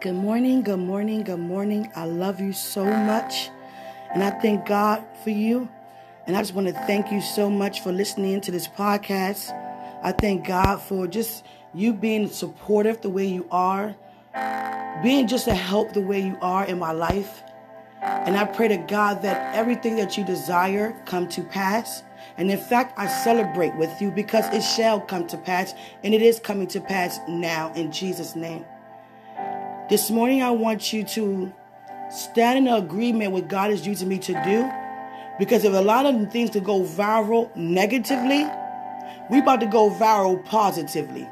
Good morning, good morning, good morning. I love you so much. And I thank God for you. And I just want to thank you so much for listening to this podcast. I thank God for just you being supportive the way you are, being just a help the way you are in my life. And I pray to God that everything that you desire come to pass. And in fact, I celebrate with you because it shall come to pass. And it is coming to pass now in Jesus' name. This morning, I want you to stand in agreement with God is using me to do. Because if a lot of things to go viral negatively, we about to go viral positively.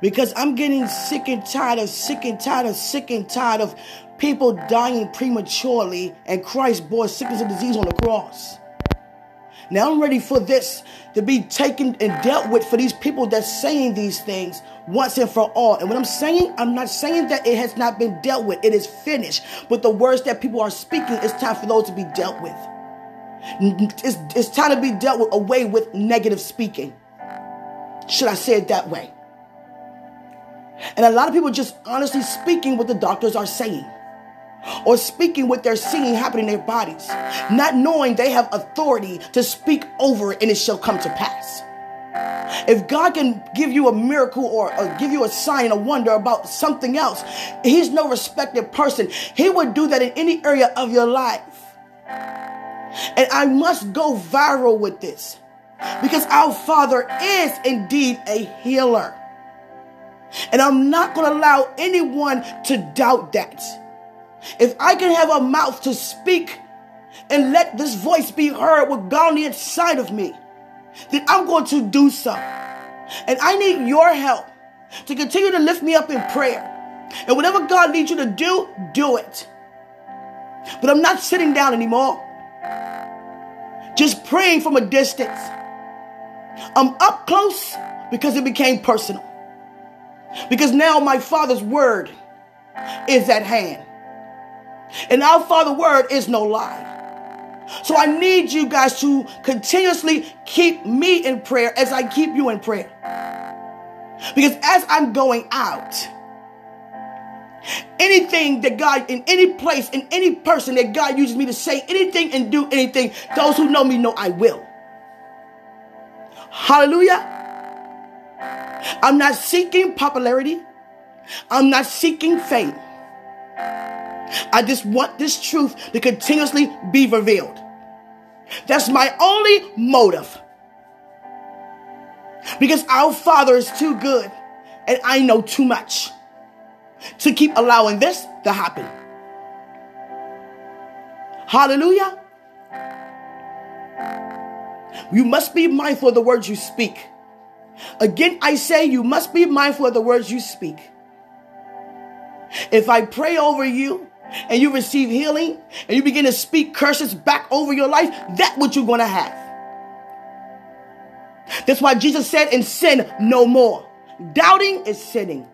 Because I'm getting sick and tired of sick and tired of sick and tired of people dying prematurely and Christ bore sickness and disease on the cross. Now I'm ready for this to be taken and dealt with for these people that's saying these things once and for all. And when I'm saying, I'm not saying that it has not been dealt with. It is finished. But the words that people are speaking, it's time for those to be dealt with. It's, it's time to be dealt with away with negative speaking. Should I say it that way? And a lot of people just honestly speaking what the doctors are saying or speaking what they're seeing happening in their bodies, not knowing they have authority to speak over it and it shall come to pass. If God can give you a miracle or, or, give you a sign, a wonder about something else, He's no respected person. He would do that in any area of your life. And I must go viral with this because our Father is indeed a healer. And I'm not going to allow anyone to doubt that. If I can have a mouth to speak and let this voice be heard with God on the inside of me, then I'm going to do so. And I need your help to continue to lift me up in prayer. And whatever God needs you to do, do it. But I'm not sitting down anymore, just praying from a distance. I'm up close because it became personal. Because now my Father's word is at hand. And our Father word is no lie. So I need you guys to continuously keep me in prayer as I keep you in prayer. Because as I'm going out, anything that God, in any place, in any person that God uses me to say anything and do anything, those who know me know I will. Hallelujah. I'm not seeking popularity. I'm not seeking fame. I just want this truth to continuously be revealed. That's my only motive. Because our Father is too good and I know too much to keep allowing this to happen. Hallelujah. You must be mindful of the words you speak. Again, I say you must be mindful of the words you speak. If I pray over you and you receive healing and you begin to speak curses back over your life, that's what you're going to have. That's why Jesus said, and sin no more. Doubting is sinning.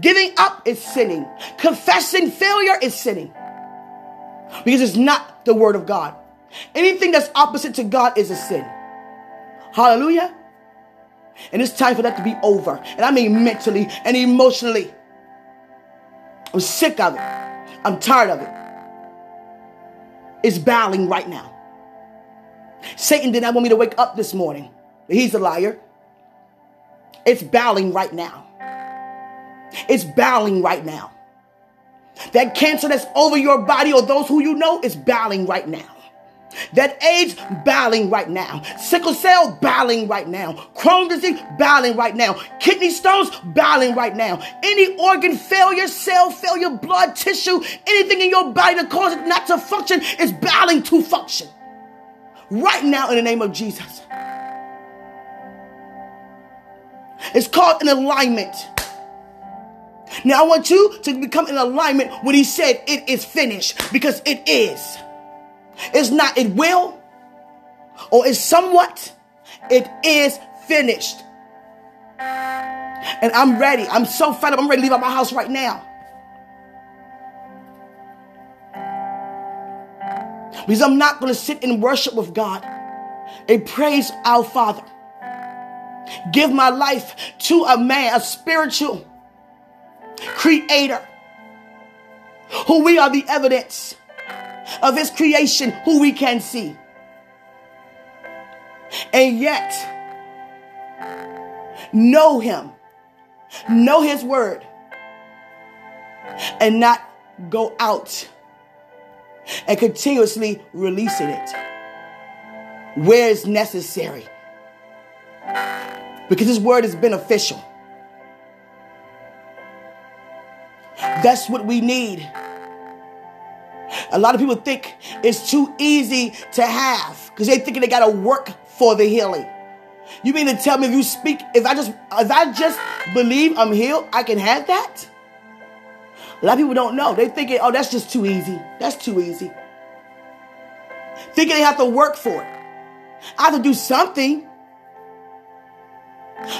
Giving up is sinning. Confessing failure is sinning. Because it's not the word of God. Anything that's opposite to God is a sin. Hallelujah. And it's time for that to be over. And I mean mentally and emotionally. I'm sick of it. I'm tired of it. It's bowing right now. Satan did not want me to wake up this morning. He's a liar. It's bowing right now. It's bowing right now. That cancer that's over your body or those who you know is bowing right now. That AIDS battling right now. Sickle cell battling right now. Crohn's disease battling right now. Kidney stones battling right now. Any organ failure, cell failure, blood tissue, anything in your body that causes it not to function is battling to function. Right now in the name of Jesus. It's called an alignment. Now I want you to become in alignment when he said it is finished because it is. It's not, it will, or it's somewhat. It is finished. And I'm ready. I'm so fed up. I'm ready to leave out my house right now. Because I'm not going to sit and worship with God and praise our Father. Give my life to a man, a spiritual creator who we are the evidence of his creation, who we can see. And yet, know him, know his word, and not go out and continuously releasing it where it's necessary. Because his word is beneficial. That's what we need. A lot of people think it's too easy to have because they think they got to work for the healing. You mean to tell me if you speak, if I just if I just believe I'm healed, I can have that? A lot of people don't know. They thinking, oh, that's just too easy. That's too easy. Thinking they have to work for it. I have to do something.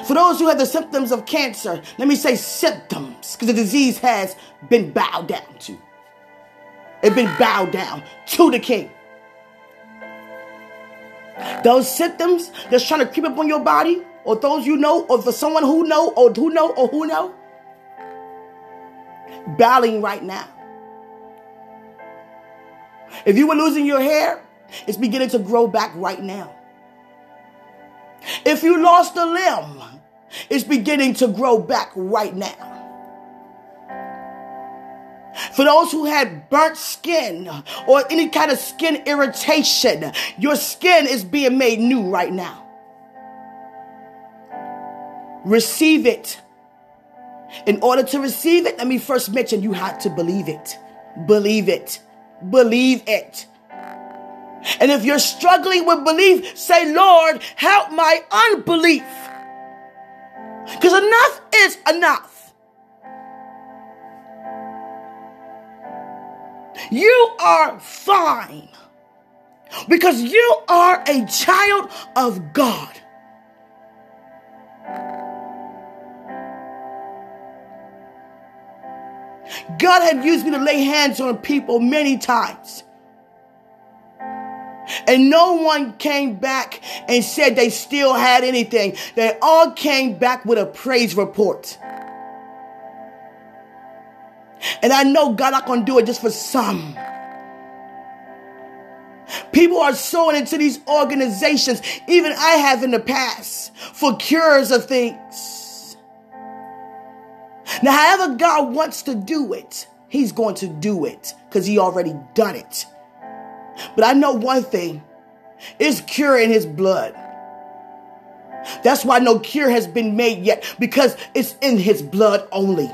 For those who have the symptoms of cancer, let me say symptoms, because the disease has been bowed down to. It's been bowed down to the king. Those symptoms that's trying to creep up on your body, or those you know, or for someone who know, or who know, or who know, bowing right now. If you were losing your hair, it's beginning to grow back right now. If you lost a limb, it's beginning to grow back right now. For those who had burnt skin or any kind of skin irritation, your skin is being made new right now. Receive it. In order to receive it, let me first mention you have to believe it. Believe it. Believe it. And if you're struggling with belief, say, Lord, help my unbelief. Because enough is enough. You are fine because you are a child of God. God had used me to lay hands on people many times. And no one came back and said they still had anything. They all came back with a praise report. And I know God I gonna do it just for some. People are sowing into these organizations, even I have in the past, for cures of things. Now, however God wants to do it, He's going to do it because He already done it. But I know one thing it's cure in His blood. That's why no cure has been made yet because it's in His blood only.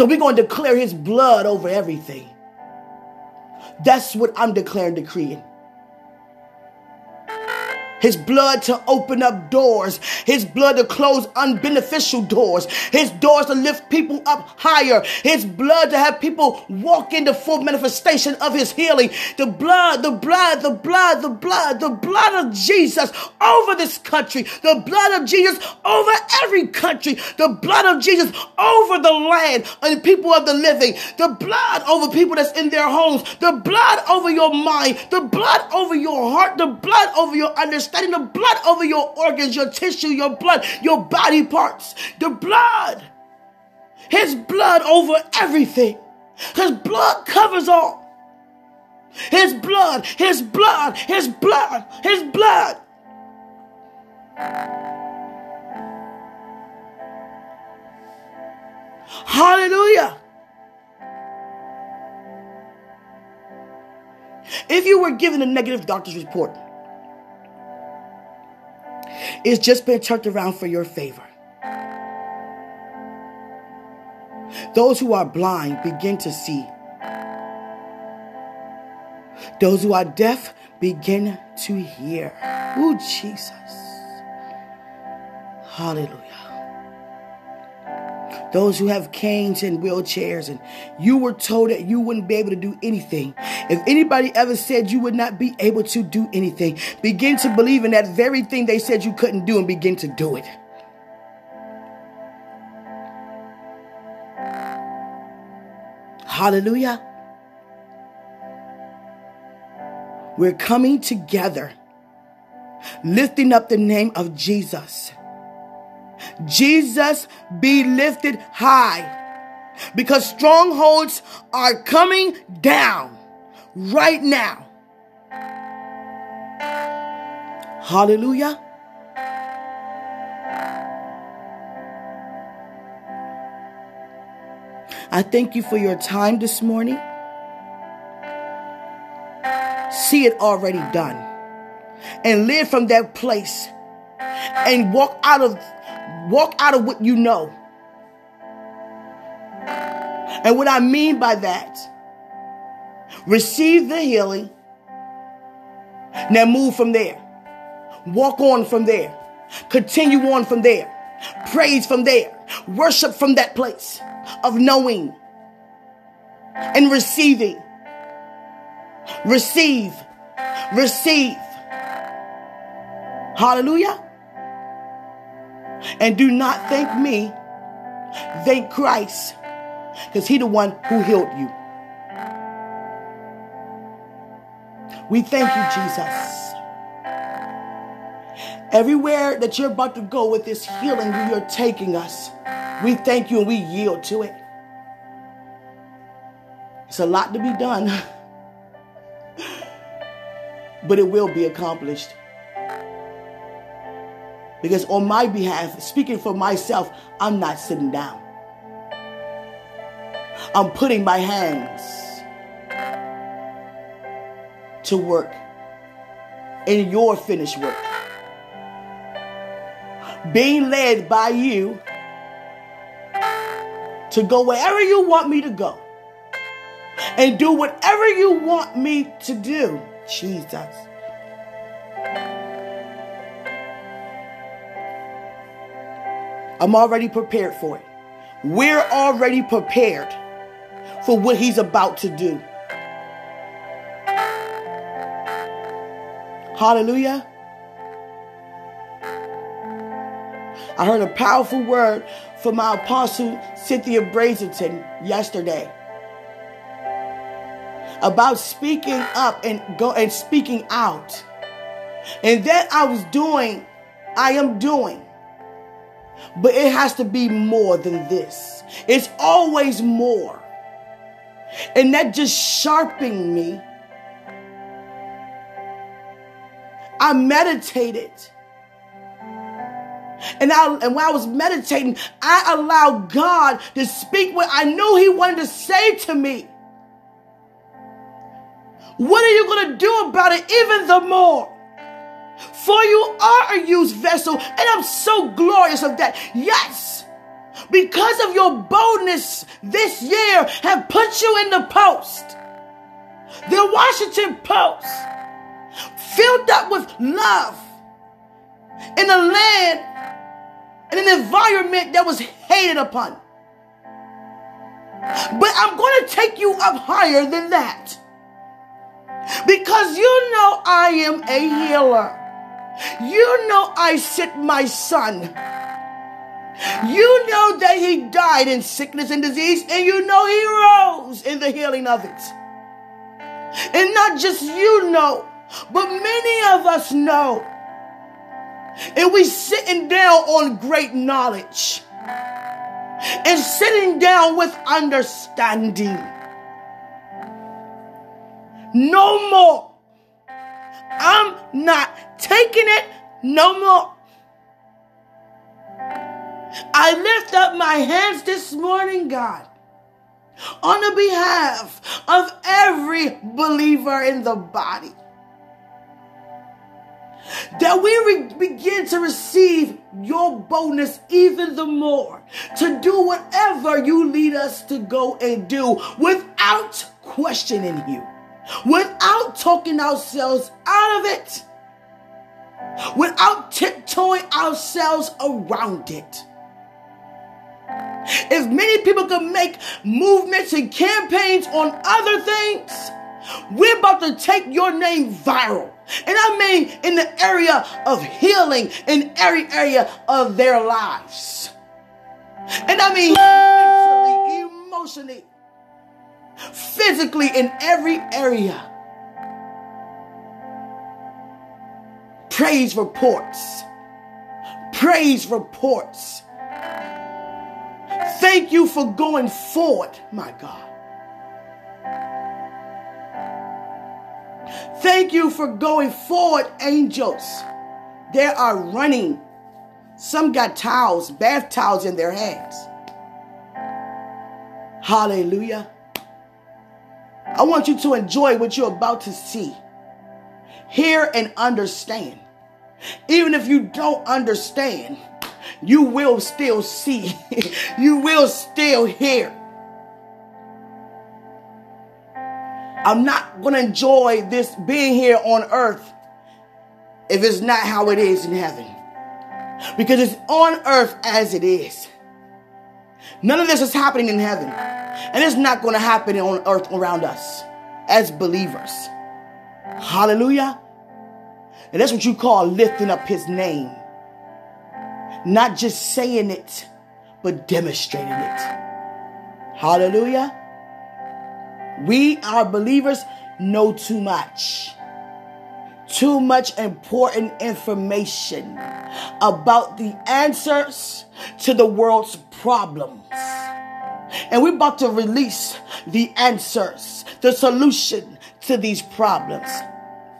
So we're going to declare his blood over everything. That's what I'm declaring, decreeing. His blood to open up doors. His blood to close unbeneficial doors. His doors to lift people up higher. His blood to have people walk into full manifestation of his healing. The blood, the blood, the blood, the blood, the blood of Jesus over this country. The blood of Jesus over every country. The blood of Jesus over the land and people of the living. The blood over people that's in their homes. The blood over your mind. The blood over your heart. The blood over your understanding understanding the blood over your organs, your tissue, your blood, your body parts. The blood. His blood over everything. His blood covers all. His blood, his blood, his blood, his blood. Hallelujah. If you were given a negative doctor's report, it's just been turned around for your favor. Those who are blind begin to see. Those who are deaf begin to hear. Oh, Jesus. Hallelujah those who have canes and wheelchairs, and you were told that you wouldn't be able to do anything. If anybody ever said you would not be able to do anything, begin to believe in that very thing they said you couldn't do and begin to do it. Hallelujah. We're coming together, lifting up the name of Jesus Jesus be lifted high. because strongholds are coming down right now. Hallelujah. I thank you for your time this morning. See it already done. And live from that place and walk out of walk out of what you know. And what I mean by that, receive the healing. Now move from there. Walk on from there. Continue on from there. Praise from there. Worship from that place of knowing and receiving. Receive. Receive. Hallelujah. And do not thank me. Thank Christ. Because he the one who healed you. We thank you, Jesus. Everywhere that you're about to go with this healing, you're taking us. We thank you and we yield to it. It's a lot to be done, but it will be accomplished. Because on my behalf, speaking for myself, I'm not sitting down. I'm putting my hands to work in your finished work. Being led by you to go wherever you want me to go and do whatever you want me to do. Jesus. I'm already prepared for it. We're already prepared for what he's about to do. Hallelujah. I heard a powerful word from my apostle Cynthia Brazelton yesterday about speaking up and go and speaking out. And that I was doing, I am doing. But it has to be more than this. It's always more. And that just sharpened me. I meditated and, I, and when I was meditating, I allowed God to speak what I knew He wanted to say to me. What are you going to do about it even the more? For you are a used vessel, and I'm so glorious of that. Yes, because of your boldness this year have put you in the post. The Washington Post, filled up with love in a land in an environment that was hated upon. But I'm going to take you up higher than that. Because you know I am a healer. You know I sent my son. You know that he died in sickness and disease, and you know he rose in the healing of it. And not just you know, but many of us know and we sitting down on great knowledge and sitting down with understanding. No more. I'm not taking it no more. I lift up my hands this morning, God, on the behalf of every believer in the body that we re- begin to receive your boldness even the more to do whatever you lead us to go and do without questioning you, without talking ourselves out of it, without tiptoeing ourselves around it. If many people can make movements and campaigns on other things, we're about to take your name viral. And I mean in the area of healing, in every area of their lives. And I mean mentally, emotionally, physically, in every area. Praise reports. Praise reports. Thank you for going forward, my God. Thank you for going forward, angels. They are running. Some got towels, bath towels in their hands. Hallelujah. I want you to enjoy what you're about to see, hear, and understand. Even if you don't understand, you will still see, you will still hear. I'm not going to enjoy this being here on earth if it's not how it is in heaven. Because it's on earth as it is. None of this is happening in heaven. And it's not going to happen on earth around us as believers. Hallelujah. And that's what you call lifting up his name. Not just saying it, but demonstrating it. Hallelujah. We, our believers, know too much. Too much important information about the answers to the world's problems. And we're about to release the answers, the solution to these problems.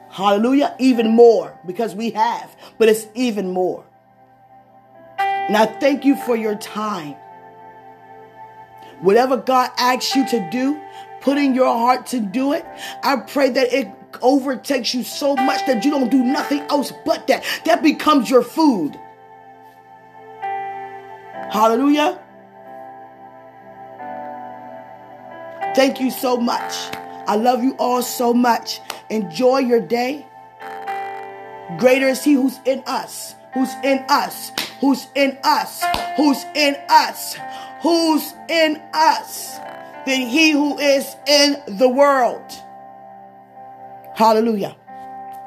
Hallelujah. Even more because we have, but it's even more. And I thank you for your time. Whatever God asks you to do, put in your heart to do it. I pray that it overtakes you so much that you don't do nothing else but that. That becomes your food. Hallelujah. Thank you so much. I love you all so much. Enjoy your day. Greater is He who's in us, who's in us, who's in us, who's in us, who's in us than He who is in the world. Hallelujah.